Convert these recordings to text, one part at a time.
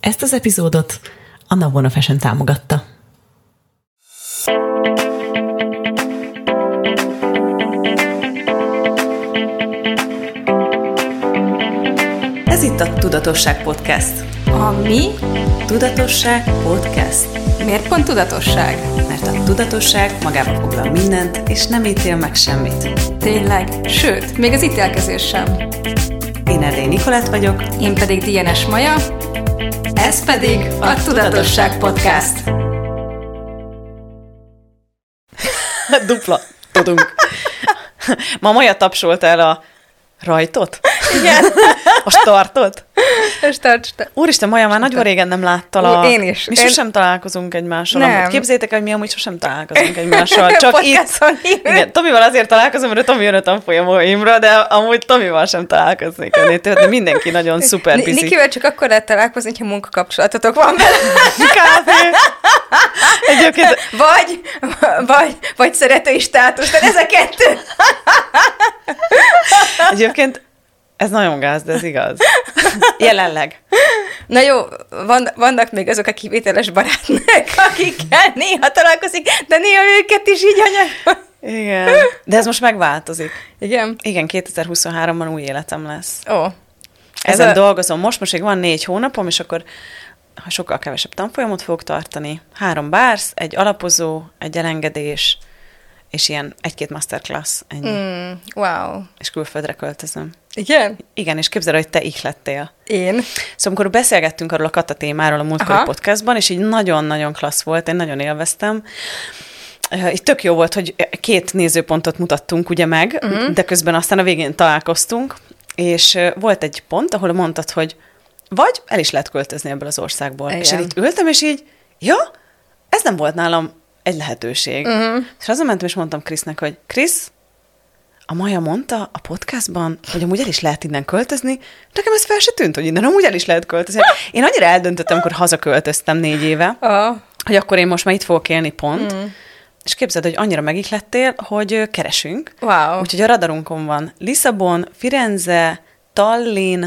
Ezt az epizódot a Navona Fashion támogatta. Ez itt a Tudatosság Podcast. A mi? Tudatosság Podcast. Miért pont tudatosság? Mert a tudatosság magába foglal mindent, és nem ítél meg semmit. Tényleg. Sőt, még az ítélkezés sem. Én Erdély Nikolát vagyok, Én pedig Dienes Maja, ez pedig a Tudatosság Podcast. Dupla. Tudunk. Ma Maja tapsolt el a rajtot? Igen. A startot? És tarts te. Úristen, Maja, már nagyon régen nem láttalak. Ú, én is. Mi Én- sosem találkozunk egymással. Nem. amúgy. Képzeljétek el, hogy mi amúgy sosem találkozunk egymással. Csak itt. Igen, Tomival azért találkozom, mert Tomi jön a tanfolyamóimra, de amúgy Tomival sem találkoznék önné. Tehát mindenki nagyon szuper busy. Nikivel csak akkor lehet találkozni, ha munkakapcsolatotok van vele. Egyébként Vagy, vagy, vagy szeretői státusz, tehát ez a kettő. Egyébként ez nagyon gáz, de ez igaz. Jelenleg. Na jó, van, vannak még azok a kivételes barátnők, akikkel néha találkozik, de néha őket is így anyag. Igen. De ez most megváltozik. Igen? Igen, 2023-ban új életem lesz. Ó. Ezen a- a... dolgozom. Most most még van négy hónapom, és akkor ha sokkal kevesebb tanfolyamot fogok tartani. Három bársz, egy alapozó, egy elengedés, és ilyen egy-két masterclass, ennyi. Mm. Wow. És külföldre költözöm. Igen? Igen, és képzeld, el, hogy te ihlettél. Én? Szóval amikor beszélgettünk arról a kata témáról a múltkori Aha. podcastban, és így nagyon-nagyon klassz volt, én nagyon élveztem. Itt tök jó volt, hogy két nézőpontot mutattunk ugye meg, uh-huh. de közben aztán a végén találkoztunk, és uh, volt egy pont, ahol mondtad, hogy vagy el is lehet költözni ebből az országból. Igen. És én itt ültem, és így, ja, ez nem volt nálam egy lehetőség. Uh-huh. És azon mentem, és mondtam Krisznek, hogy Krisz, a Maja mondta a podcastban, hogy amúgy el is lehet innen költözni, nekem ez fel se tűnt, hogy innen amúgy el is lehet költözni. Én annyira eldöntöttem, amikor hazaköltöztem négy éve, A. hogy akkor én most már itt fogok élni, pont. Mm. És képzeld, hogy annyira megihlettél, hogy keresünk. Wow. Úgyhogy a radarunkon van Lisszabon, Firenze, Tallinn,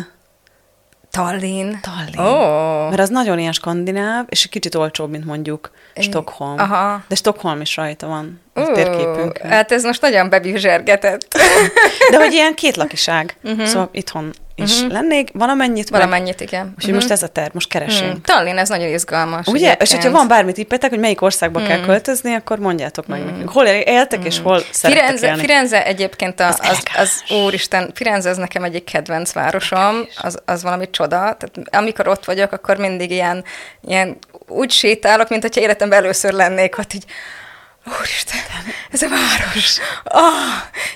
Tallinn. Tallinn. Ó. Mert az nagyon ilyen skandináv, és egy kicsit olcsóbb, mint mondjuk Stockholm. Aha. De Stockholm is rajta van a Ó, térképünkön. Hát ez most nagyon bebizsergetett. De hogy ilyen két lakiság. Uh-huh. Szóval itthon is uh-huh. lennék, valamennyit. meg- Valamennyit, igen. Úgyhogy most ez a terv, most keresünk. Mm. Tallinn, ez nagyon izgalmas. Ugye? És egyébként. hogyha van bármi tippetek, hogy melyik országba mm. kell költözni, akkor mondjátok meg nekünk. Hol éltek, mm. és hol szerettek Firenze, élni. Firenze egyébként a, Az az, az, úristen, Firenze az nekem egyik kedvenc városom, az, az valami csoda. Tehát amikor ott vagyok, akkor mindig ilyen, ilyen úgy sétálok, mint hogyha életemben először lennék ott így, Úristen, ez a város. Ah,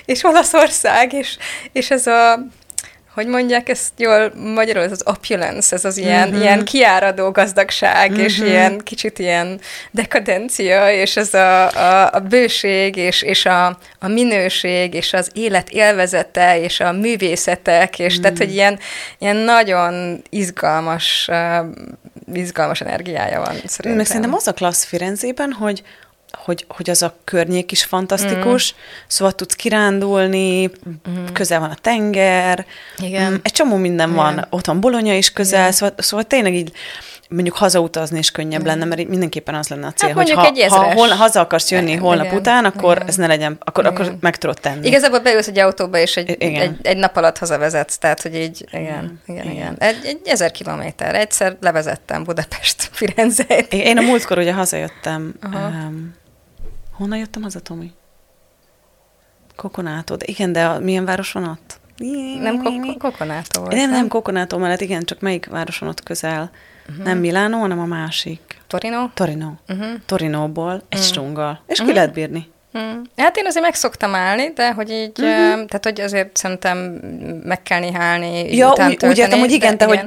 és Olaszország, és, és ez a, hogy mondják ezt jól magyarul, ez az opulence, ez az ilyen, mm-hmm. ilyen kiáradó gazdagság, mm-hmm. és ilyen kicsit ilyen dekadencia, és ez a, a, a bőség, és, és a, a minőség, és az élet élvezete, és a művészetek, és mm. tehát, hogy ilyen, ilyen nagyon izgalmas, uh, izgalmas energiája van szerintem. Meg szerintem az a klassz Firenzében, hogy hogy, hogy az a környék is fantasztikus, mm. szóval tudsz kirándulni, mm. közel van a tenger, Igen. Mm, egy csomó minden Igen. van, ott van Bolonya is közel, szóval, szóval tényleg így mondjuk hazautazni is könnyebb lenne, mert így mindenképpen az lenne a cél, hogy mondjuk ha, egy ha ezres. hol, haza akarsz jönni Igen, holnap igen, után, akkor igen. ez ne legyen, akkor, akkor meg tudod tenni. Igazából beülsz egy autóba, és egy, Igen. egy, egy nap alatt hazavezetsz, tehát, hogy így, igen, igen, igen. igen. Egy, egy ezer kilométer. Egyszer levezettem Budapest Firenzét. Én én a múltkor ugye hazajöttem. Aha. Um, honnan jöttem haza, Tomi? Kokonától. De igen, de a, milyen város van ott? Nem kok- kokonától volt. Nem, nem, Kokonától mellett, igen, csak melyik város van ott közel? Uh-huh. Nem Milánó, hanem a másik. Torino? Torino. Uh-huh. Torinóból, egy strunggal. És ki lehet bírni. Hmm. Hát én azért meg szoktam állni, de hogy így, uh-huh. tehát hogy azért szerintem meg kell néhálni, Ja, úgy, úgy értem, hogy igen, de te, hogy,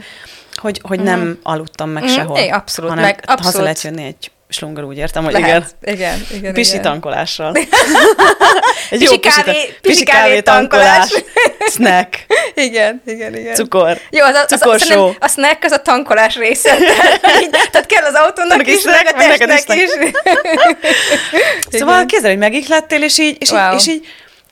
hogy, hogy nem aludtam meg Mhm. sehol. É, abszolút, hanem meg abszolút. haza lehet jönni egy slungal, úgy értem, hogy Lehet. igen. Igen, igen, Pisi igen. tankolással. Egy Pisi pisi kávé- ta- pisi kávé tankolás. Snack. Igen, igen, igen. Cukor. Jó, az, az, az, Cukorsó. szerintem a snack az a tankolás része. Tehát, kell az autónak is, meg snack, a meg is testnek is. Szóval képzeld, hogy megihlettél, és így, és, Wow. így, és így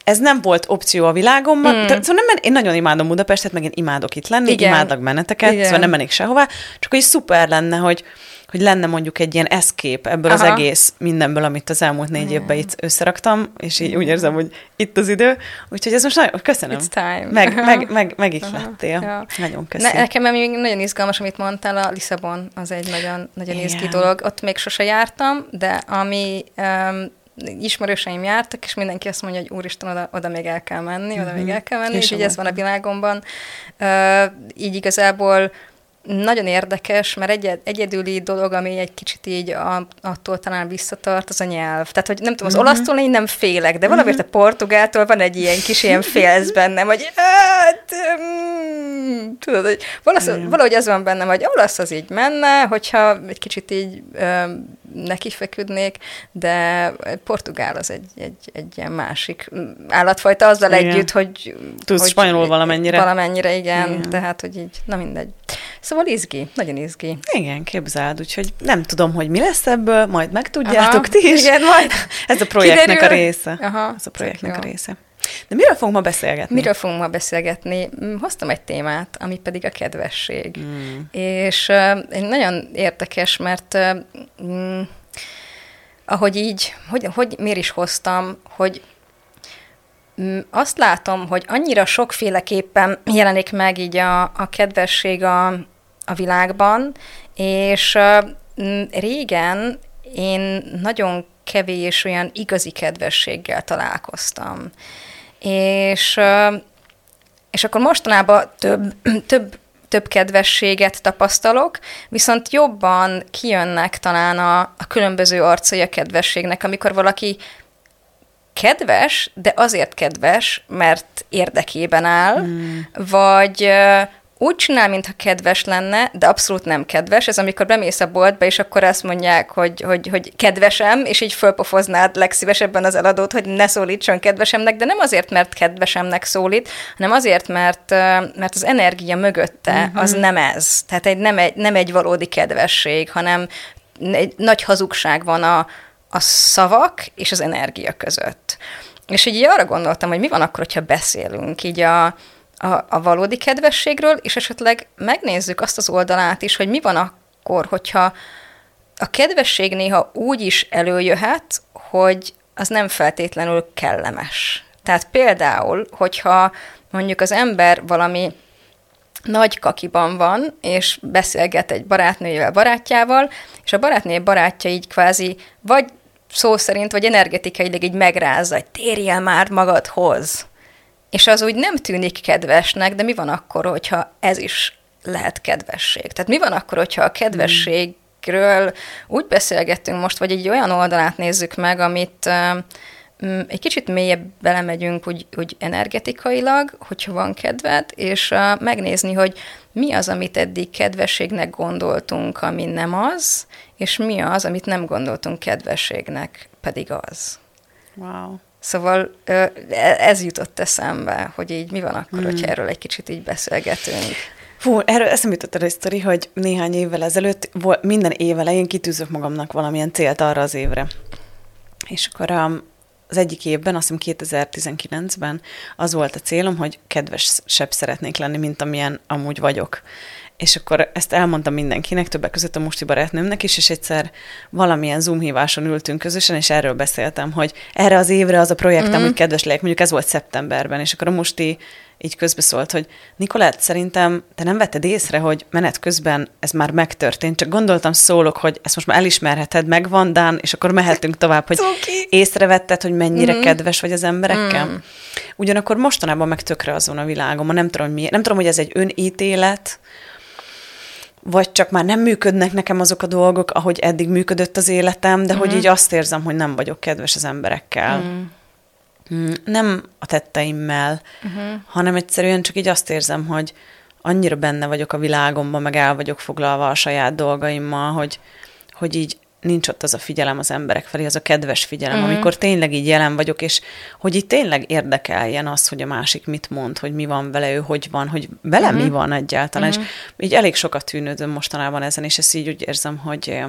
ez nem volt opció a világomban. Mm. Szóval nem, men- én nagyon imádom Budapestet, meg én imádok itt lenni, Igen. imádok benneteket, Igen. szóval nem mennék sehová, csak hogy szuper lenne, hogy hogy lenne mondjuk egy ilyen escape ebből Aha. Az egész mindenből, amit az elmúlt négy évben itt összeraktam, és így úgy érzem, hogy itt az idő. Úgyhogy ez most nagyon, köszönöm. It's time. Meg, meg, meg, meg is lettél. Ja. Nagyon Ne, köszönöm. nekem még nagyon izgalmas, amit mondtál, a Lisszabon, az egy nagyon, nagyon Igen. izgi dolog. Ott még sose jártam, de ami um, ismerőseim jártak, és mindenki azt mondja, hogy úristen, oda, oda még el kell menni, oda még el kell menni, és így ez van a világomban. Uh, így igazából nagyon érdekes, mert egy, egyedüli dolog, ami egy kicsit így a, attól talán visszatart, az a nyelv. Tehát, hogy nem tudom, az Mhm. uh-huh. olasztól én nem félek, de valamiért a portugáltól van egy ilyen kis ilyen félsz bennem, hogy hát, mm, tudod, hogy Igen. valahogy az van bennem, hogy olasz az így menne, hogyha egy kicsit így um, neki feküdnék, de portugál az egy, egy, egy ilyen másik állatfajta azzal Igen. együtt, hogy... Tudsz hogy spanyolul valamennyire? Valamennyire, igen, Igen. tehát, hogy így, na mindegy. Szóval izgi, nagyon izgi. Igen, képzeld, úgyhogy nem tudom, hogy mi lesz ebből, majd megtudjátok Aha, ti is. Igen, majd. Ez a projektnek Kiderül. a része. Aha, Ez a projektnek a része. De miről fogunk ma beszélgetni? Miről fogunk ma beszélgetni? Mm, Hoztam egy témát, ami pedig a kedvesség. Mm. És uh, nagyon érdekes, mert uh, ahogy így, hogy, hogy miért is hoztam, hogy mm, azt látom, hogy annyira sokféleképpen jelenik meg így a, a kedvesség a, a világban, és régen én nagyon kevés olyan igazi kedvességgel találkoztam. És, és akkor mostanában több, több, több kedvességet tapasztalok, viszont jobban kijönnek talán a, a különböző arcai a kedvességnek, amikor valaki kedves, de azért kedves, mert érdekében áll, mm. vagy úgy csinál, mintha kedves lenne, de abszolút nem kedves. Ez amikor bemész a boltba, és akkor azt mondják, hogy, hogy, hogy kedvesem, és így fölpofoznád legszívesebben az eladót, hogy ne szólítson kedvesemnek, de nem azért, mert kedvesemnek szólít, hanem azért, mert, mert az energia mögötte uh-huh. az nem ez. Tehát egy, nem, egy, nem egy valódi kedvesség, hanem egy nagy hazugság van a, a szavak és az energia között. És így arra gondoltam, hogy mi van akkor, hogyha beszélünk így a, a, a valódi kedvességről, és esetleg megnézzük azt az oldalát is, hogy mi van akkor, hogyha a kedvesség néha úgy is előjöhet, hogy az nem feltétlenül kellemes. Tehát például, hogyha mondjuk az ember valami nagy kakiban van, és beszélget egy barátnőjével, barátjával, és a barátnője barátja így kvázi vagy szó szerint, vagy energetikailag így megrázza, hogy térjél már magadhoz. És az úgy nem tűnik kedvesnek, de mi van akkor, hogyha ez is lehet kedvesség? Tehát mi van akkor, hogyha a kedvességről úgy beszélgettünk most, vagy egy olyan oldalát nézzük meg, amit um, egy kicsit mélyebb belemegyünk úgy, úgy energetikailag, hogyha van kedved, és uh, megnézni, hogy mi az, amit eddig kedvességnek gondoltunk, ami nem az, és mi az, amit nem gondoltunk kedvességnek, pedig az. Wow. Szóval e- ez jutott eszembe, hogy így mi van akkor, hogyha erről egy kicsit így beszélgetünk. Fú, erről eszembe jutott el egy sztori, hogy néhány évvel ezelőtt minden év elején kitűzök magamnak valamilyen célt arra az évre. És akkor um, az egyik évben, azt hiszem 2019-ben az volt a célom, hogy kedvesebb szeretnék lenni, mint amilyen amúgy vagyok. És akkor ezt elmondtam mindenkinek, többek között a musti barátnőmnek is, és egyszer valamilyen Zoom híváson ültünk közösen, és erről beszéltem, hogy erre az évre az a projektem, mm-hmm. hogy kedves legyek, mondjuk ez volt szeptemberben, és akkor a musti így közbeszólt, hogy Nikolát, szerintem te nem vetted észre, hogy menet közben ez már megtörtént, csak gondoltam szólok, hogy ezt most már elismerheted, megvan, Dán, és akkor mehetünk tovább, hogy Cuki. észrevetted, hogy mennyire mm. kedves vagy az emberekkel. Mm. Ugyanakkor mostanában meg tökre azon a világom, nem tudom, miért. Nem tudom, hogy ez egy önítélet, vagy csak már nem működnek nekem azok a dolgok, ahogy eddig működött az életem, de mm. hogy így azt érzem, hogy nem vagyok kedves az emberekkel. Mm. Mm, Nem a tetteimmel, uh-huh. hanem egyszerűen csak így azt érzem, hogy annyira benne vagyok a világomban, meg el vagyok foglalva a saját dolgaimmal, hogy, hogy így nincs ott az a figyelem az emberek felé, az a kedves figyelem, uh-huh. amikor tényleg így jelen vagyok, és hogy így tényleg érdekeljen az, hogy a másik mit mond, hogy mi van vele, ő hogy van, hogy vele uh-huh. mi van egyáltalán, uh-huh. és így elég sokat tűnődöm mostanában ezen, és ezt így úgy érzem, hogy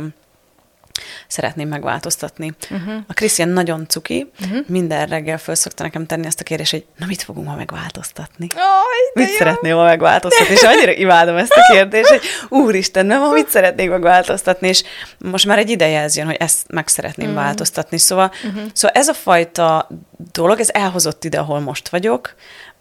szeretném megváltoztatni. Uh-huh. A Krisztián nagyon cuki, uh-huh. minden reggel föl szokta nekem tenni azt a kérdést, hogy na mit fogunk ma megváltoztatni? Aj, mit jó. szeretnél ma megváltoztatni? És annyira imádom ezt a kérdést, hogy úristen, nem, ma mit szeretnék megváltoztatni? És most már egy ideje ez jön, hogy ezt meg szeretném uh-huh. változtatni. Szóval, uh-huh. szóval ez a fajta dolog, ez elhozott ide, ahol most vagyok,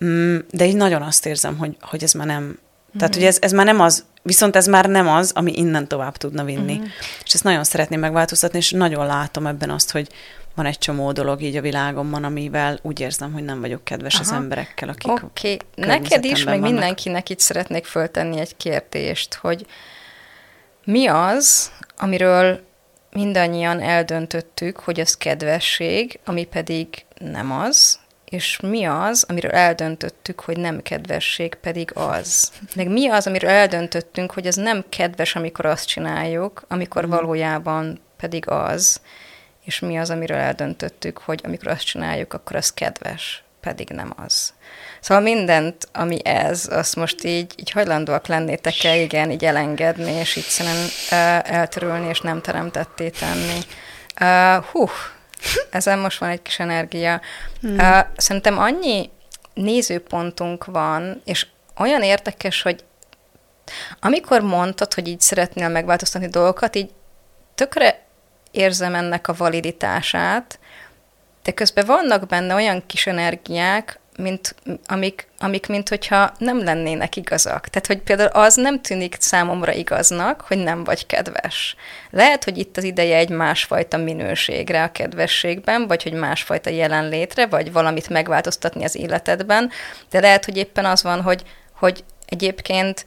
mm, de így nagyon azt érzem, hogy, hogy ez már nem, tehát, hogy ez, ez már nem az, viszont ez már nem az, ami innen tovább tudna vinni. Uh-huh. És ezt nagyon szeretném megváltoztatni, és nagyon látom ebben azt, hogy van egy csomó dolog így a világomban, amivel úgy érzem, hogy nem vagyok kedves Aha. az emberekkel, akik Oké, okay. neked is, meg vannak. mindenkinek itt szeretnék föltenni egy kérdést, hogy mi az, amiről mindannyian eldöntöttük, hogy az kedvesség, ami pedig nem az, és mi az, amiről eldöntöttük, hogy nem kedvesség, pedig az. Meg mi az, amiről eldöntöttünk, hogy az nem kedves, amikor azt csináljuk, amikor mm. valójában pedig az, és mi az, amiről eldöntöttük, hogy amikor azt csináljuk, akkor az kedves, pedig nem az. Szóval mindent, ami ez, azt most így, így hajlandóak lennétek el, igen, így elengedni, és így szerintem eltörölni, és nem teremtetté tenni. Uh, hú, ezen most van egy kis energia. Hmm. Uh, szerintem annyi nézőpontunk van, és olyan érdekes, hogy amikor mondtad, hogy így szeretnél megváltoztatni dolgokat, így tökre érzem ennek a validitását, de közben vannak benne olyan kis energiák, mint, amik, amik, mint hogyha nem lennének igazak. Tehát, hogy például az nem tűnik számomra igaznak, hogy nem vagy kedves. Lehet, hogy itt az ideje egy másfajta minőségre a kedvességben, vagy hogy másfajta jelenlétre, vagy valamit megváltoztatni az életedben, de lehet, hogy éppen az van, hogy, hogy egyébként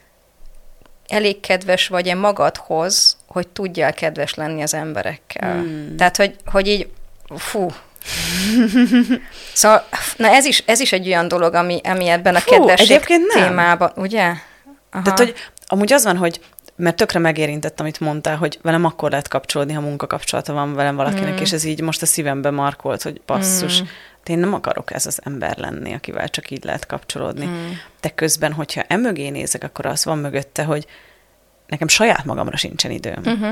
elég kedves vagy-e magadhoz, hogy tudjál kedves lenni az emberekkel. Hmm. Tehát, hogy, hogy így, fú, szóval, na ez is, ez is egy olyan dolog, ami, ami ebben a Fú, kedvesség témában, ugye? Aha. Tehát, hogy amúgy az van, hogy mert tökre megérintett, amit mondtál, hogy velem akkor lehet kapcsolódni, ha munkakapcsolata van velem valakinek, mm. és ez így most a szívembe markolt, hogy basszus, mm. én nem akarok ez az ember lenni, akivel csak így lehet kapcsolódni. Mm. De közben, hogyha emögé nézek, akkor az van mögötte, hogy nekem saját magamra sincsen időm. Mm-hmm.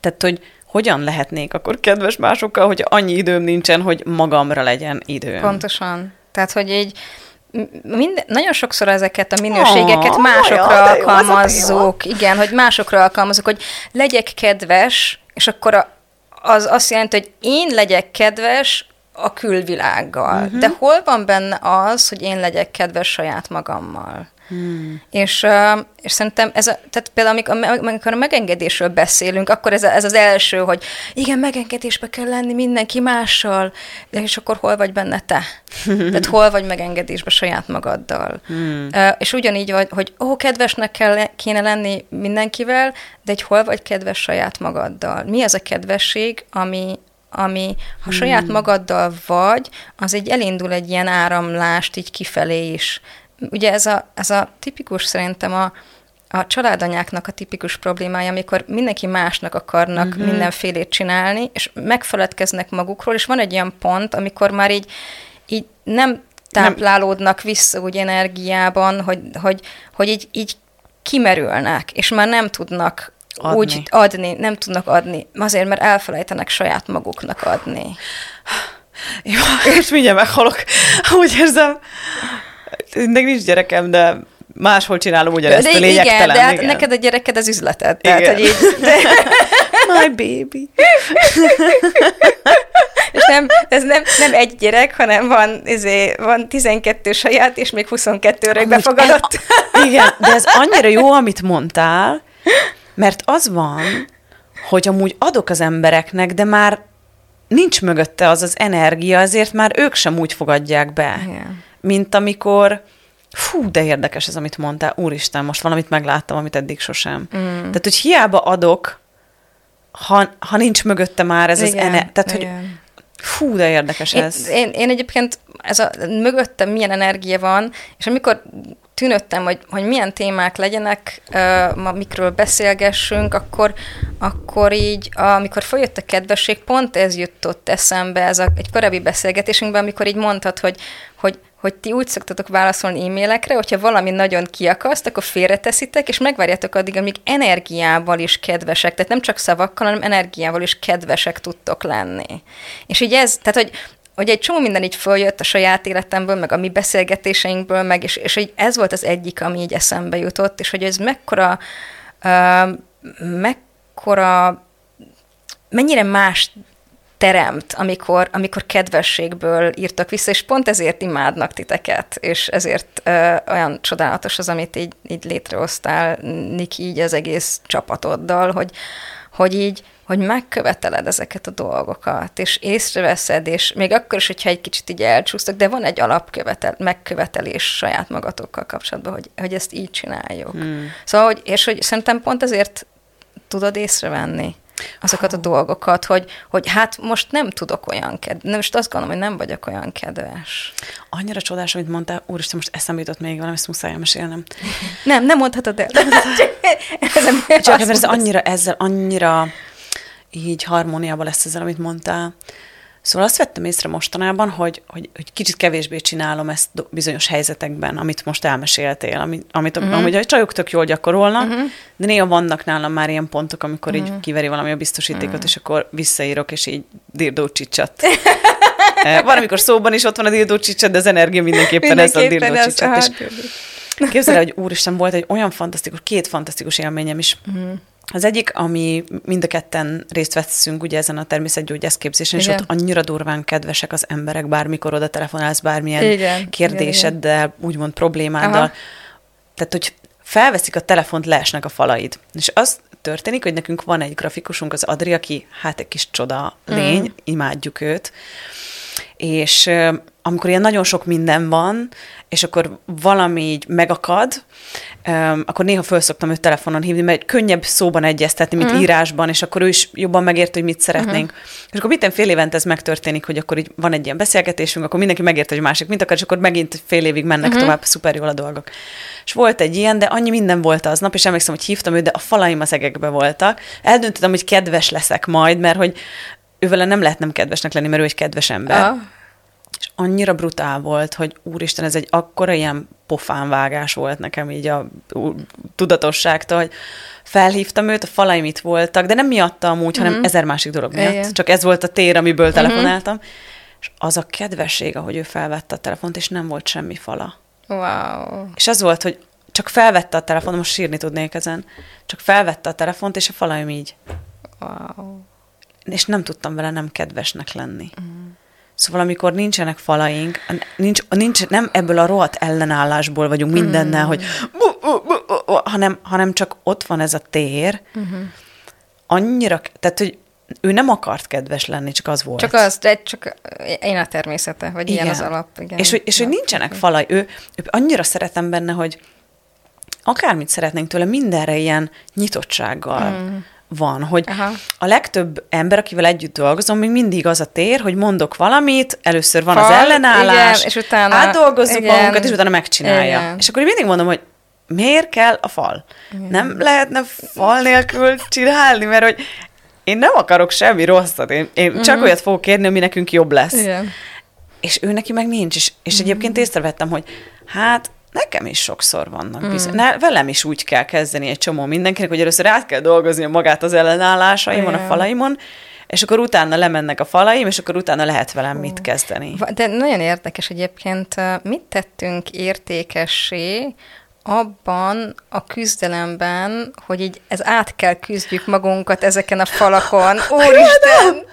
Tehát, hogy hogyan lehetnék akkor kedves másokkal, hogy annyi időm nincsen, hogy magamra legyen időm. Pontosan. Tehát, hogy így minden, nagyon sokszor ezeket a minőségeket oh, másokra jó, alkalmazzuk. Igen, hogy másokra alkalmazok, hogy legyek kedves, és akkor a, az azt jelenti, hogy én legyek kedves a külvilággal. Uh-huh. De hol van benne az, hogy én legyek kedves saját magammal? Hmm. És, és szerintem ez a, tehát például amikor, amikor a megengedésről beszélünk, akkor ez, a, ez az első, hogy igen, megengedésbe kell lenni mindenki mással, de és akkor hol vagy benne te? tehát hol vagy megengedésbe saját magaddal? Hmm. És ugyanígy vagy, hogy ó, kedvesnek kell, kéne lenni mindenkivel, de egy hol vagy kedves saját magaddal? Mi az a kedvesség, ami, ami ha hmm. saját magaddal vagy, az egy elindul egy ilyen áramlást így kifelé is ugye ez a, ez a tipikus szerintem a, a családanyáknak a tipikus problémája, amikor mindenki másnak akarnak uh-huh. mindenfélét csinálni, és megfeledkeznek magukról, és van egy olyan pont, amikor már így, így nem táplálódnak nem. vissza úgy energiában, hogy, hogy, hogy így, így kimerülnek, és már nem tudnak adni. úgy adni, nem tudnak adni, azért, mert elfelejtenek saját maguknak adni. Jó, és mindjárt meghalok. Úgy érzem, Még nincs gyerekem, de máshol csinálom ugyanezt de, a Igen, de hát igen. neked a gyereked az üzleted. Tehát, igen. hogy így, de... My baby. és nem, ez nem, nem egy gyerek, hanem van, ezé, van 12 saját, és még 22 öreg befogadott. El, igen, de ez annyira jó, amit mondtál, mert az van, hogy amúgy adok az embereknek, de már nincs mögötte az az energia, ezért már ők sem úgy fogadják be. Igen mint amikor fú, de érdekes ez, amit mondtál, úristen, most valamit megláttam, amit eddig sosem. Mm. Tehát, hogy hiába adok, ha, ha nincs mögötte már ez igen, az ener... Tehát, igen. hogy fú, de érdekes én, ez. Én, én egyébként, ez a, mögöttem milyen energia van, és amikor tűnöttem, hogy, hogy milyen témák legyenek, uh, mikről beszélgessünk, akkor, akkor így, amikor folyott a kedvesség, pont ez jutott eszembe, ez a, egy korábbi beszélgetésünkben, amikor így mondtad, hogy, hogy hogy ti úgy szoktatok válaszolni e-mailekre, hogyha valami nagyon kiakaszt, akkor félreteszitek, és megvárjátok addig, amíg energiával is kedvesek, tehát nem csak szavakkal, hanem energiával is kedvesek tudtok lenni. És így ez, tehát hogy hogy egy csomó minden így följött a saját életemből, meg a mi beszélgetéseinkből, meg, és, és hogy ez volt az egyik, ami így eszembe jutott, és hogy ez mekkora, uh, mekkora, mennyire más teremt, amikor, amikor kedvességből írtak vissza, és pont ezért imádnak titeket, és ezért ö, olyan csodálatos az, amit így, így létrehoztál, Niki, így az egész csapatoddal, hogy, hogy így, hogy megköveteled ezeket a dolgokat, és észreveszed, és még akkor is, hogyha egy kicsit így elcsúsztak, de van egy alapkövetel, megkövetelés saját magatokkal kapcsolatban, hogy, hogy ezt így csináljuk. Hmm. Szóval, hogy, és hogy szerintem pont ezért tudod észrevenni azokat a dolgokat, hogy, hogy hát most nem tudok olyan kedves, most azt gondolom, hogy nem vagyok olyan kedves. Annyira csodás, amit mondtál, úristen, most eszembe jutott még valami, ezt muszáj elmesélnem. Nem, nem mondhatod el. Csak ez annyira ezzel, annyira így harmóniában lesz ezzel, amit mondtál. Szóval azt vettem észre mostanában, hogy, hogy, hogy kicsit kevésbé csinálom ezt bizonyos helyzetekben, amit most elmeséltél, amit, amit uh-huh. amúgy a csajok tök jól gyakorolnak, uh-huh. de néha vannak nálam már ilyen pontok, amikor uh-huh. így kiveri valami a biztosítékot, uh-huh. és akkor visszaírok, és így dirdó csicsat. Eh, van, amikor szóban is ott van a dirdó csicsat, de az energia mindenképpen, mindenképpen ez a dirdó csicsat. És képzeld hogy úristen, volt egy olyan fantasztikus, két fantasztikus élményem is. Uh-huh az egyik, ami mind a ketten részt veszünk ugye ezen a természetgyógyászképzésen, és ott annyira durván kedvesek az emberek, bármikor oda telefonálsz bármilyen igen. kérdéseddel, igen, igen. úgymond problémáddal. Aha. Tehát, hogy felveszik a telefont, leesnek a falaid. És az történik, hogy nekünk van egy grafikusunk, az Adri, aki hát egy kis csoda lény, mm. imádjuk őt, és amikor ilyen nagyon sok minden van, és akkor valami így megakad, um, akkor néha föl szoktam őt telefonon hívni, mert könnyebb szóban egyeztetni, mint uh-huh. írásban, és akkor ő is jobban megért, hogy mit szeretnénk. Uh-huh. És akkor minden fél évent ez megtörténik, hogy akkor így van egy ilyen beszélgetésünk, akkor mindenki megért, hogy másik mit akar, és akkor megint fél évig mennek uh-huh. tovább, szuper jól a dolgok. És volt egy ilyen, de annyi minden volt aznap, és emlékszem, hogy hívtam őt, de a falaim az egekbe voltak. Eldöntöttem, hogy kedves leszek majd, mert hogy ővele nem lehet nem kedvesnek lenni, mert ő egy kedves ember. Uh-huh és annyira brutál volt, hogy úristen, ez egy akkora ilyen pofánvágás volt nekem így a tudatosságtól, hogy felhívtam őt, a falaim itt voltak, de nem miatta amúgy, uh-huh. hanem mhm. ezer másik dolog miatt. Igen. Csak ez volt a tér, amiből uh-huh. telefonáltam. És az a kedvesség, ahogy ő felvette a telefont, és nem volt semmi fala. Wow. És az volt, hogy csak felvette a telefont, most sírni tudnék ezen, csak felvette a telefont, és a falaim így. Wow. És nem tudtam vele nem kedvesnek lenni. Uh-huh. Szóval amikor nincsenek falaink, nincs, nincs, nem ebből a rohadt ellenállásból vagyunk mindennel, mm. hogy hanem, hanem csak ott van ez a tér, mm-hmm. annyira, tehát, hogy ő nem akart kedves lenni, csak az volt. Csak az, de csak én a természete, vagy igen. ilyen az alap. Igen. És, hogy, és hogy nincsenek falai. Ő, ő annyira szeretem benne, hogy akármit szeretnénk tőle, mindenre ilyen nyitottsággal. Mm van, hogy Aha. a legtöbb ember, akivel együtt dolgozom, még mindig az a tér, hogy mondok valamit, először van Fal, az ellenállás, igen, és utána, átdolgozzuk igen, magunkat, és utána megcsinálja. Igen. És akkor én mindig mondom, hogy miért kell a fal? Igen. Nem lehetne fal nélkül csinálni, mert hogy én nem akarok semmi rosszat, én, én uh-huh. csak mhm. olyat fogok kérni, ami nekünk jobb lesz. Igen. És ő neki meg nincs, és, és uh-huh. egyébként észrevettem, hogy hát Nekem is sokszor vannak mm. bizony. Ne, velem is úgy kell kezdeni egy csomó mindenkinek, hogy először át kell dolgozni magát az ellenállásaimon, Igen. a falaimon, és akkor utána lemennek a falaim, és akkor utána lehet velem mit kezdeni. De nagyon érdekes egyébként, mit tettünk értékessé abban a küzdelemben, hogy így ez át kell küzdjük magunkat ezeken a falakon. Úristen!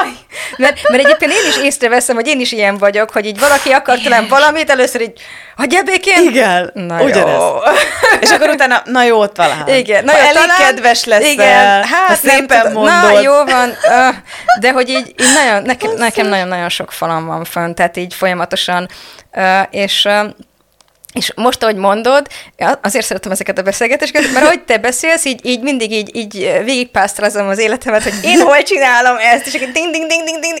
Aj! Mert, mert egyébként én is észreveszem, hogy én is ilyen vagyok, hogy így valaki akar tőlem valamit, először így, hagyja békén. Igen, na ugyanez. Jó. És akkor utána, na jó, talán. Igen, na jó, elég talán, kedves lesz. Igen, hát szépen mondod. Na jó van, de hogy így, így nagyon, nekem, nekem nagyon-nagyon sok falam van fönn, tehát így folyamatosan, és és most, ahogy mondod, azért szeretem ezeket a beszélgetéseket, mert ahogy te beszélsz, így, így mindig így, így végigpásztalazom az életemet, hogy én hol csinálom ezt, és akkor ding, ding, ding, ding, ding,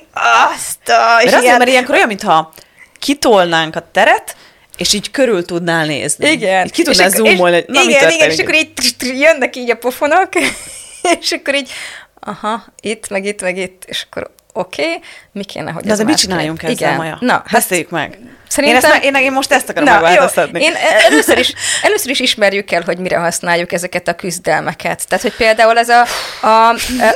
azt a... És mert, ilyen... mert ilyenkor olyan, mintha kitolnánk a teret, és így körül tudnál nézni. Igen. Így ki tudnál zoomolni, hogy na, Igen, igen, és akkor így jönnek így a pofonok, és akkor így, aha, itt, meg itt, meg itt, és akkor oké, okay, mi kéne, hogy De ez azért mit csináljunk ezzel, Igen. Maja? Na, hát Beszéljük meg. Szerintem... Én, ezt, én, én most ezt akarom Na, megváltoztatni. Jó. Én először is, először is ismerjük el, hogy mire használjuk ezeket a küzdelmeket. Tehát, hogy például ez a, a,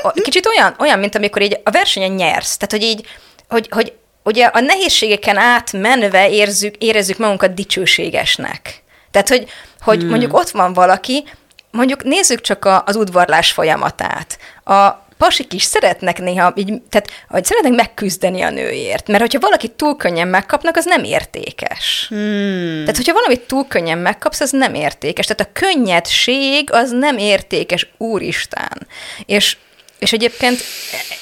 a kicsit olyan, olyan, mint amikor így a versenyen nyersz. Tehát, hogy így, hogy, hogy ugye a nehézségeken átmenve érzük, érezzük magunkat dicsőségesnek. Tehát, hogy, hogy hmm. mondjuk ott van valaki, mondjuk nézzük csak a, az udvarlás folyamatát. A pasik is szeretnek néha, így, tehát hogy szeretnek megküzdeni a nőért, mert hogyha valaki túl könnyen megkapnak, az nem értékes. Hmm. Tehát, hogyha valamit túl könnyen megkapsz, az nem értékes. Tehát a könnyedség az nem értékes, úristen. És és egyébként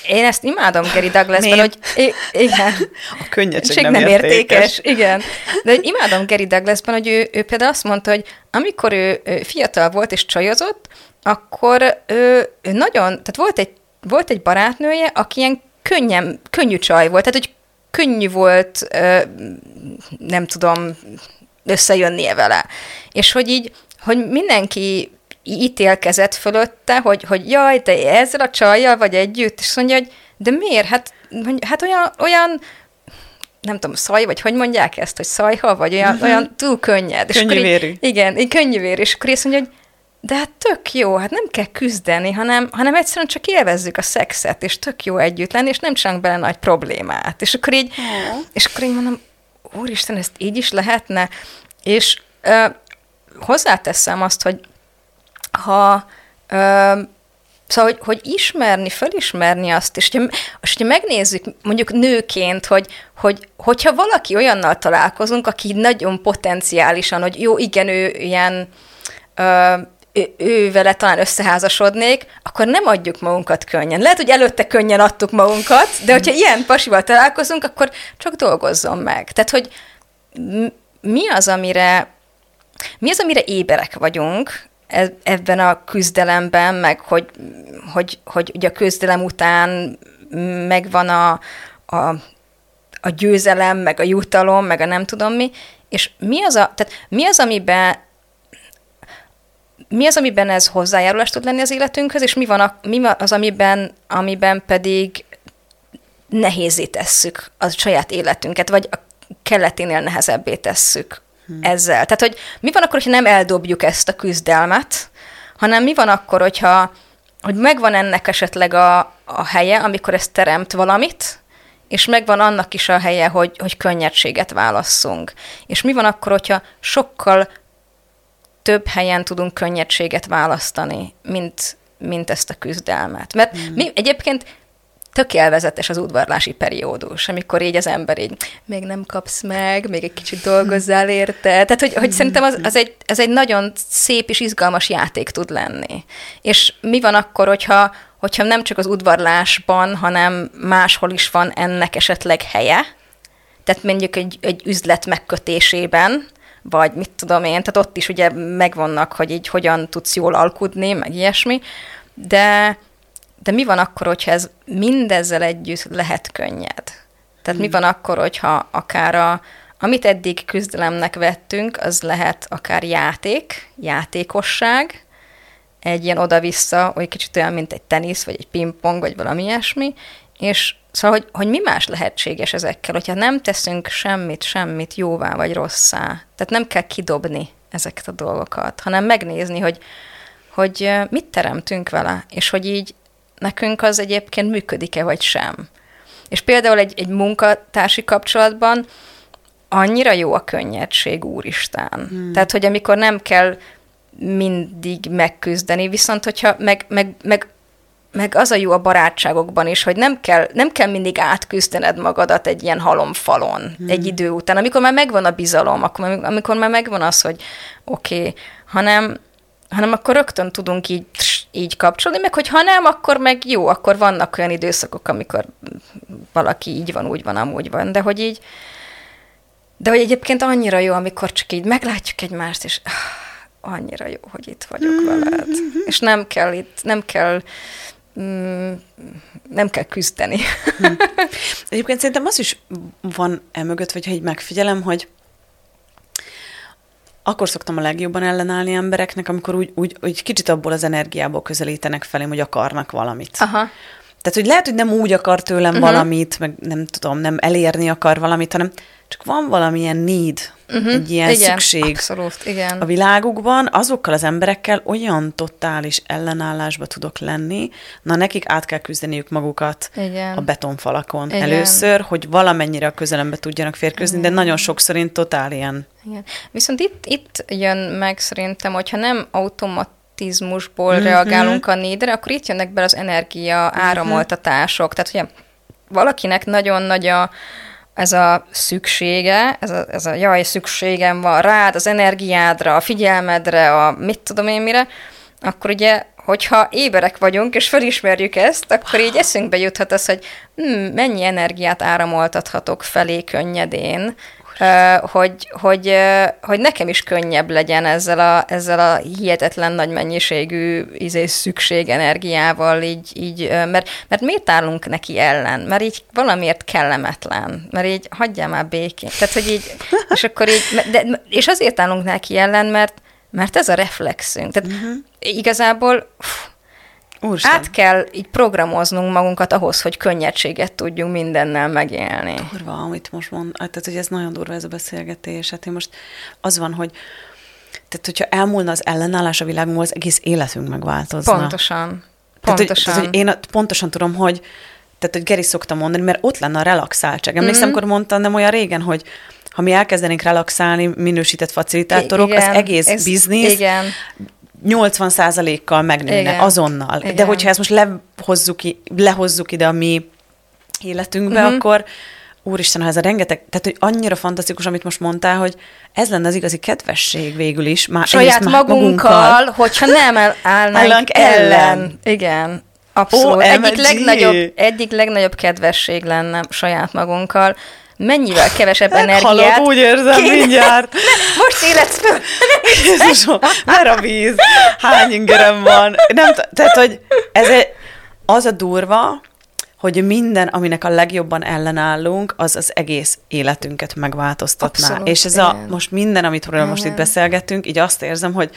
én ezt imádom Gary Douglasban, hogy i- igen. A könnyedség Ség nem, nem értékes. értékes. Igen. De imádom Gary Douglasban, hogy ő, ő például azt mondta, hogy amikor ő, ő fiatal volt és csajozott, akkor ő, ő nagyon, tehát volt egy, volt egy barátnője, aki ilyen könnyen, könnyű csaj volt, tehát hogy könnyű volt, nem tudom, összejönnie vele. És hogy így, hogy mindenki ítélkezett fölötte, hogy, hogy jaj, te ezzel a csajjal vagy együtt, és mondja, hogy de miért? Hát, hát olyan, olyan nem tudom, szaj, vagy hogy mondják ezt, hogy szajha, vagy olyan, olyan túl könnyed. És akkor így- Könnyűvérű. Igen, így könnyűvérű. És akkor azt mondja, hogy de hát tök jó, hát nem kell küzdeni, hanem, hanem egyszerűen csak élvezzük a szexet, és tök jó együtt lenni, és nem csinálunk bele nagy problémát. És akkor így, és akkor így mondom, úristen, ezt így is lehetne? És ö, hozzáteszem azt, hogy ha ö, Szóval, hogy, hogy ismerni, felismerni azt, és hogyha, és hogyha megnézzük mondjuk nőként, hogy, hogy hogyha valaki olyannal találkozunk, aki nagyon potenciálisan, hogy jó, igen, ő ilyen, ö, ő, ő vele talán összeházasodnék, akkor nem adjuk magunkat könnyen. Lehet, hogy előtte könnyen adtuk magunkat, de hogyha ilyen pasival találkozunk, akkor csak dolgozzon meg. Tehát, hogy mi az, amire mi az, amire éberek vagyunk e- ebben a küzdelemben, meg hogy, hogy, hogy ugye a küzdelem után megvan a, a, a győzelem, meg a jutalom, meg a nem tudom mi, és mi az, a, tehát mi az, amiben mi az, amiben ez hozzájárulás tud lenni az életünkhöz, és mi, van a, mi az, amiben, amiben pedig nehézé tesszük a saját életünket, vagy a keleténél nehezebbé tesszük hmm. ezzel. Tehát, hogy mi van akkor, hogyha nem eldobjuk ezt a küzdelmet, hanem mi van akkor, hogyha hogy megvan ennek esetleg a, a helye, amikor ez teremt valamit, és megvan annak is a helye, hogy, hogy könnyedséget válasszunk. És mi van akkor, hogyha sokkal több helyen tudunk könnyedséget választani, mint, mint ezt a küzdelmet. Mert hmm. mi egyébként tök élvezetes az udvarlási periódus, amikor így az ember így még nem kapsz meg, még egy kicsit dolgozzál érte. Tehát, hogy, hogy szerintem az, az, egy, az egy nagyon szép és izgalmas játék tud lenni. És mi van akkor, hogyha, hogyha nem csak az udvarlásban, hanem máshol is van ennek esetleg helye, tehát mondjuk egy, egy üzlet megkötésében, vagy mit tudom én, tehát ott is ugye megvannak, hogy így hogyan tudsz jól alkudni, meg ilyesmi, de, de mi van akkor, hogyha ez mindezzel együtt lehet könnyed? Tehát hmm. mi van akkor, hogyha akár a, amit eddig küzdelemnek vettünk, az lehet akár játék, játékosság, egy ilyen oda-vissza, vagy kicsit olyan, mint egy tenisz, vagy egy pingpong, vagy valami ilyesmi, és szóval, hogy, hogy mi más lehetséges ezekkel, hogyha nem teszünk semmit, semmit jóvá vagy rosszá. Tehát nem kell kidobni ezeket a dolgokat, hanem megnézni, hogy, hogy mit teremtünk vele, és hogy így nekünk az egyébként működik-e, vagy sem. És például egy, egy munkatársi kapcsolatban annyira jó a könnyedség, úristen. Hmm. Tehát, hogy amikor nem kell mindig megküzdeni, viszont hogyha meg, meg, meg meg az a jó a barátságokban is, hogy nem kell, nem kell mindig átküzdened magadat egy ilyen halomfalon hmm. egy idő után. Amikor már megvan a bizalom, akkor, amikor már megvan az, hogy oké, okay, hanem, hanem akkor rögtön tudunk így, így kapcsolni, meg hogy ha nem, akkor meg jó, akkor vannak olyan időszakok, amikor valaki így van, úgy van, amúgy van, de hogy így, de hogy egyébként annyira jó, amikor csak így meglátjuk egymást, és ah, annyira jó, hogy itt vagyok veled. És nem kell itt, nem kell nem kell küzdeni. Hm. Egyébként szerintem az is van emögött, vagy ha így megfigyelem, hogy akkor szoktam a legjobban ellenállni embereknek, amikor úgy, úgy, úgy kicsit abból az energiából közelítenek felém, hogy akarnak valamit. Aha. Tehát, hogy lehet, hogy nem úgy akar tőlem uh-huh. valamit, meg nem tudom, nem elérni akar valamit, hanem csak van valamilyen need, uh-huh. egy ilyen igen, szükség Abszolút, igen. a világukban, azokkal az emberekkel olyan totális ellenállásba tudok lenni, na nekik át kell küzdeniük magukat Igen. a betonfalakon Igen. először, hogy valamennyire a közelembe tudjanak férkőzni, de nagyon sokszor én totál ilyen. Igen. Viszont itt, itt jön meg szerintem, hogyha nem automatizmusból Mhm. mm-hmm. reagálunk a nédre, akkor itt jönnek be az energia áramoltatások. Tehát, hogy valakinek nagyon nagy a, ez a szüksége, ez a, ez a jaj, szükségem van rád, az energiádra, a figyelmedre, a mit tudom én mire, akkor ugye, hogyha éberek vagyunk, és felismerjük ezt, akkor így eszünkbe juthat az, hogy hm, mennyi energiát áramoltathatok felé könnyedén, hogy, hogy, hogy nekem is könnyebb legyen ezzel a, ezzel a hihetetlen nagy mennyiségű izé, szükség energiával, így, így mert, mert miért állunk neki ellen? Mert így valamiért kellemetlen, mert így hagyjál már békén. Tehát, hogy így, és akkor így, de, és azért állunk neki ellen, mert, mert ez a reflexünk. Tehát uh-huh. igazából pff, Úristen, át kell így programoznunk magunkat ahhoz, hogy könnyedséget tudjunk mindennel megélni. durva, amit most mond, tehát hogy ez nagyon durva ez a beszélgetés. Hát én most az van, hogy tehát, hogyha elmúlna az ellenállás a világunkból, az egész életünk megváltozna. Pontosan. Tehát, hogy, Pontosan. tehát, hogy én pontosan tudom, hogy tehát, hogy Geri szokta mondani, mert ott lenne a relaxáltság. Emlékszem, mm-hmm. amikor mondtam, nem olyan régen, hogy ha mi elkezdenénk relaxálni, minősített facilitátorok, Igen, az egész ez- biznisz Igen. 80%-kal megnőne Igen. azonnal. De Igen. hogyha ezt most lehozzuk, lehozzuk ide a mi életünkbe, uh-huh. akkor úristen, ha ez a rengeteg, tehát hogy annyira fantasztikus, amit most mondtál, hogy ez lenne az igazi kedvesség végül is. Már Saját egyrészt már magunkkal, hogyha nem állnánk ellen. ellen. Igen. Abszolút. Egyik, legnagyobb, egyik legnagyobb kedvesség lenne saját magunkkal. Mennyivel kevesebb Hát energiát. halok, úgy érzem kéne- mindjárt. Most életsz föl. Jézusom, már a víz, hány ingerem van. Nem, tehát, hogy ez egy, az a durva, hogy minden, aminek a legjobban ellenállunk, az az egész életünket megváltoztatná. Abszolút, És ez a, igen. most minden, amitről most itt beszélgettünk, így azt érzem, hogy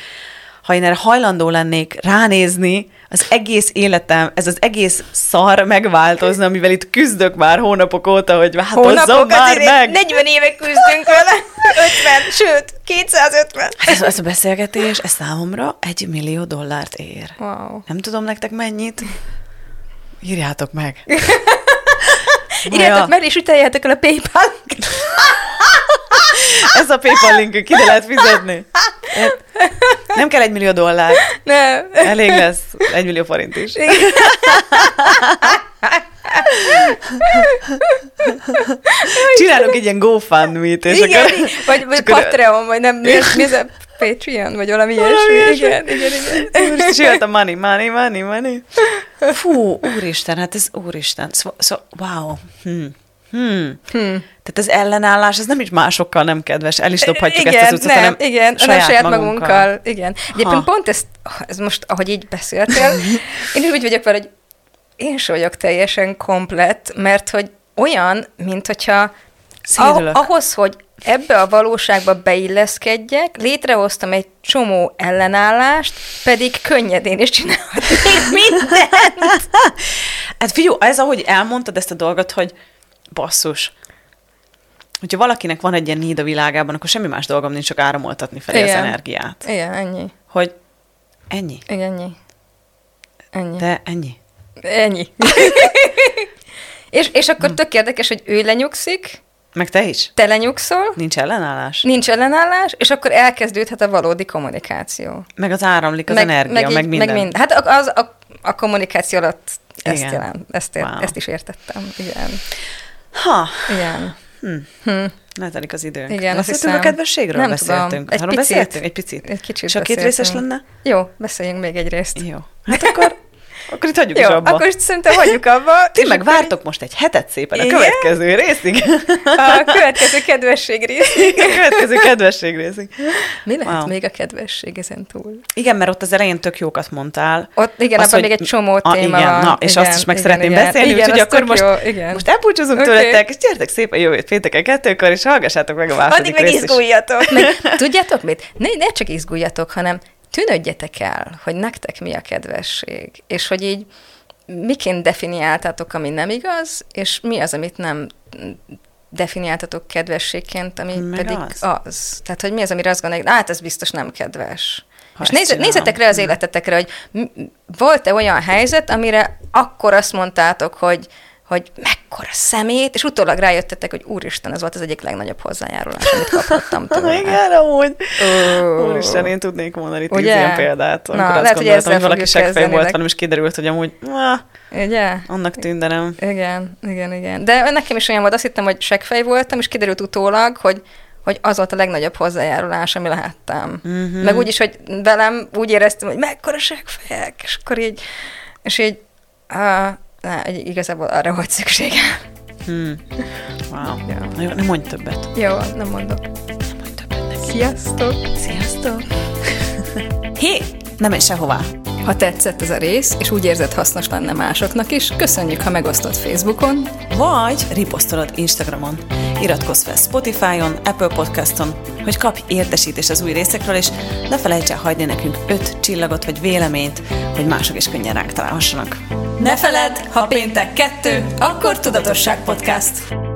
ha én erre hajlandó lennék ránézni, az egész életem, ez az egész szar megváltozna, amivel itt küzdök már hónapok óta, hogy változzon Hónapok, már meg. 40 éve küzdünk vele. 50, sőt, 250. Hát ez, ez a beszélgetés, ez számomra egy millió dollárt ér. Wow. Nem tudom nektek mennyit. Írjátok meg. Írjátok meg, és üteljetek el a PayPal. Ez a PayPal link, ki lehet fizetni. Nem kell egy millió dollár. Nem. Elég lesz egy millió forint is. Csinálunk egy ilyen GoFundMe-t, és Igen, akkor... vagy, vagy Patreon, vagy nem, mi, mi Patreon, vagy valami Valami ilyesmi. ilyesmi. Igen, igen, igen. Úristen, a money, money, money, money. Fú, úristen, hát ez úristen. Szó, szó, wow. Hmm. Hmm. Hmm. Tehát az ellenállás, ez nem is másokkal nem kedves, el is dobhatjuk igen, ezt az utcát, nem, hanem igen, saját, nem saját magunkkal. magunkkal. Igen. Egyébként pont ezt, ez most, ahogy így beszéltél, én is úgy vagyok vele, hogy én sem vagyok teljesen komplett, mert hogy olyan, mint hogyha Szédülök. ah, ahhoz, hogy ebbe a valóságba beilleszkedjek, létrehoztam egy csomó ellenállást, pedig könnyedén is csinálhatnék mindent. Hát figyelj, ez ahogy elmondtad ezt a dolgot, hogy basszus, hogyha valakinek van egy ilyen need a világában, akkor semmi más dolgom nincs, csak áramoltatni felé az Igen. energiát. Igen, ennyi. Hogy ennyi. Igen, ennyi. Ennyi. De ennyi. Ennyi. és, és akkor tök érdekes, hogy ő lenyugszik, Meg te is. te lenyugszol, Nincs ellenállás. nincs ellenállás, és akkor elkezdődhet a valódi kommunikáció. Meg az áramlik az meg, energia, meg, így- meg minden. Meg mind. Hát az, a, a kommunikáció alatt ezt, Igen. jelent, ezt, ér, Wow. ezt is értettem. Igen. Ha, Igen. hm. Hm. letelik az időnk. Igen, azt hiszem. a kedvességről? Nem beszéltünk. tudom. Egy Arról picit. beszéltünk? Egy picit. Egy kicsit És a két részes lenne? Jó, beszéljünk még egy részt. Jó. Hát akkor, akkor itt hagyjuk Jó, is abba. akkor szerintem hagyjuk abba. Ti meg akkor vártok most egy hetet szépen a Igen? következő részig. A következő kedvesség rész. a következő kedvesség részig. Mi lehet Wow. még a kedvesség ezen túl? Igen, mert ott az elején tök jókat mondtál. Ott, igen, abban még egy csomó a, téma igen, van. Na, és igen, azt is meg igen, szeretném igen. beszélni, igen, úgyhogy akkor most, jó, igen. most elbúcsúzunk Oké. tőletek, és gyertek szépen jövő pénteken kettőkor, és hallgassátok meg a Addig második meg részt is. izguljatok. Meg, tudjátok mit? Ne, ne csak izguljatok, hanem tűnődjetek el, hogy nektek mi a kedvesség. És hogy így miként definiáltátok, ami nem igaz, és mi az, amit nem definiáltatok kedvességként, ami Meg pedig az. az. Tehát, hogy mi az, amire azt gondoljuk, hát ez biztos nem kedves. Ha és csinálom. nézzetek rá az életetekre, hogy volt-e olyan helyzet, amire akkor azt mondtátok, hogy hogy mekkora szemét, és utólag rájöttetek, hogy úristen, ez volt az egyik legnagyobb hozzájárulás, amit kaphattam tőle. Igen, amúgy. Ó. Úristen, én tudnék mondani tíz Ugye? ilyen példát. Na, Amikor azt lehet, hogy gondoltam, hogy valaki seggfej volt velem, és kiderült, hogy amúgy, ah, Ugye? annak tűnt, de nem. Igen, igen, igen. De nekem is olyan volt, azt hittem, hogy seggfej voltam, és kiderült utólag, hogy hogy az volt a legnagyobb hozzájárulás, ami lehettem. Mhm. Uh-huh. Meg úgy is, hogy velem úgy éreztem, hogy mekkora seggfejek, és akkor így, és így, uh, na, igazából arra volt szükségem. Hmm. Wow. Ja. Na jó, nem mondj többet. Jó, nem mondok. Nem mondj többet neki. Sziasztok! Sziasztok! Hé, nem menj sehová. Ha tetszett ez a rész, és úgy érzed hasznos lenne másoknak is, köszönjük, ha megosztod Facebookon, Vagy riposztolod Instagramon. Iratkozz fel Spotify-on, Apple Podcaston, hogy kapj értesítést az új részekről, és ne felejts el hagyni nekünk öt csillagot vagy véleményt, hogy mások is könnyen ránk találhassanak. Ne feledd, ha péntek kettő, akkor Tudatosság Podcast.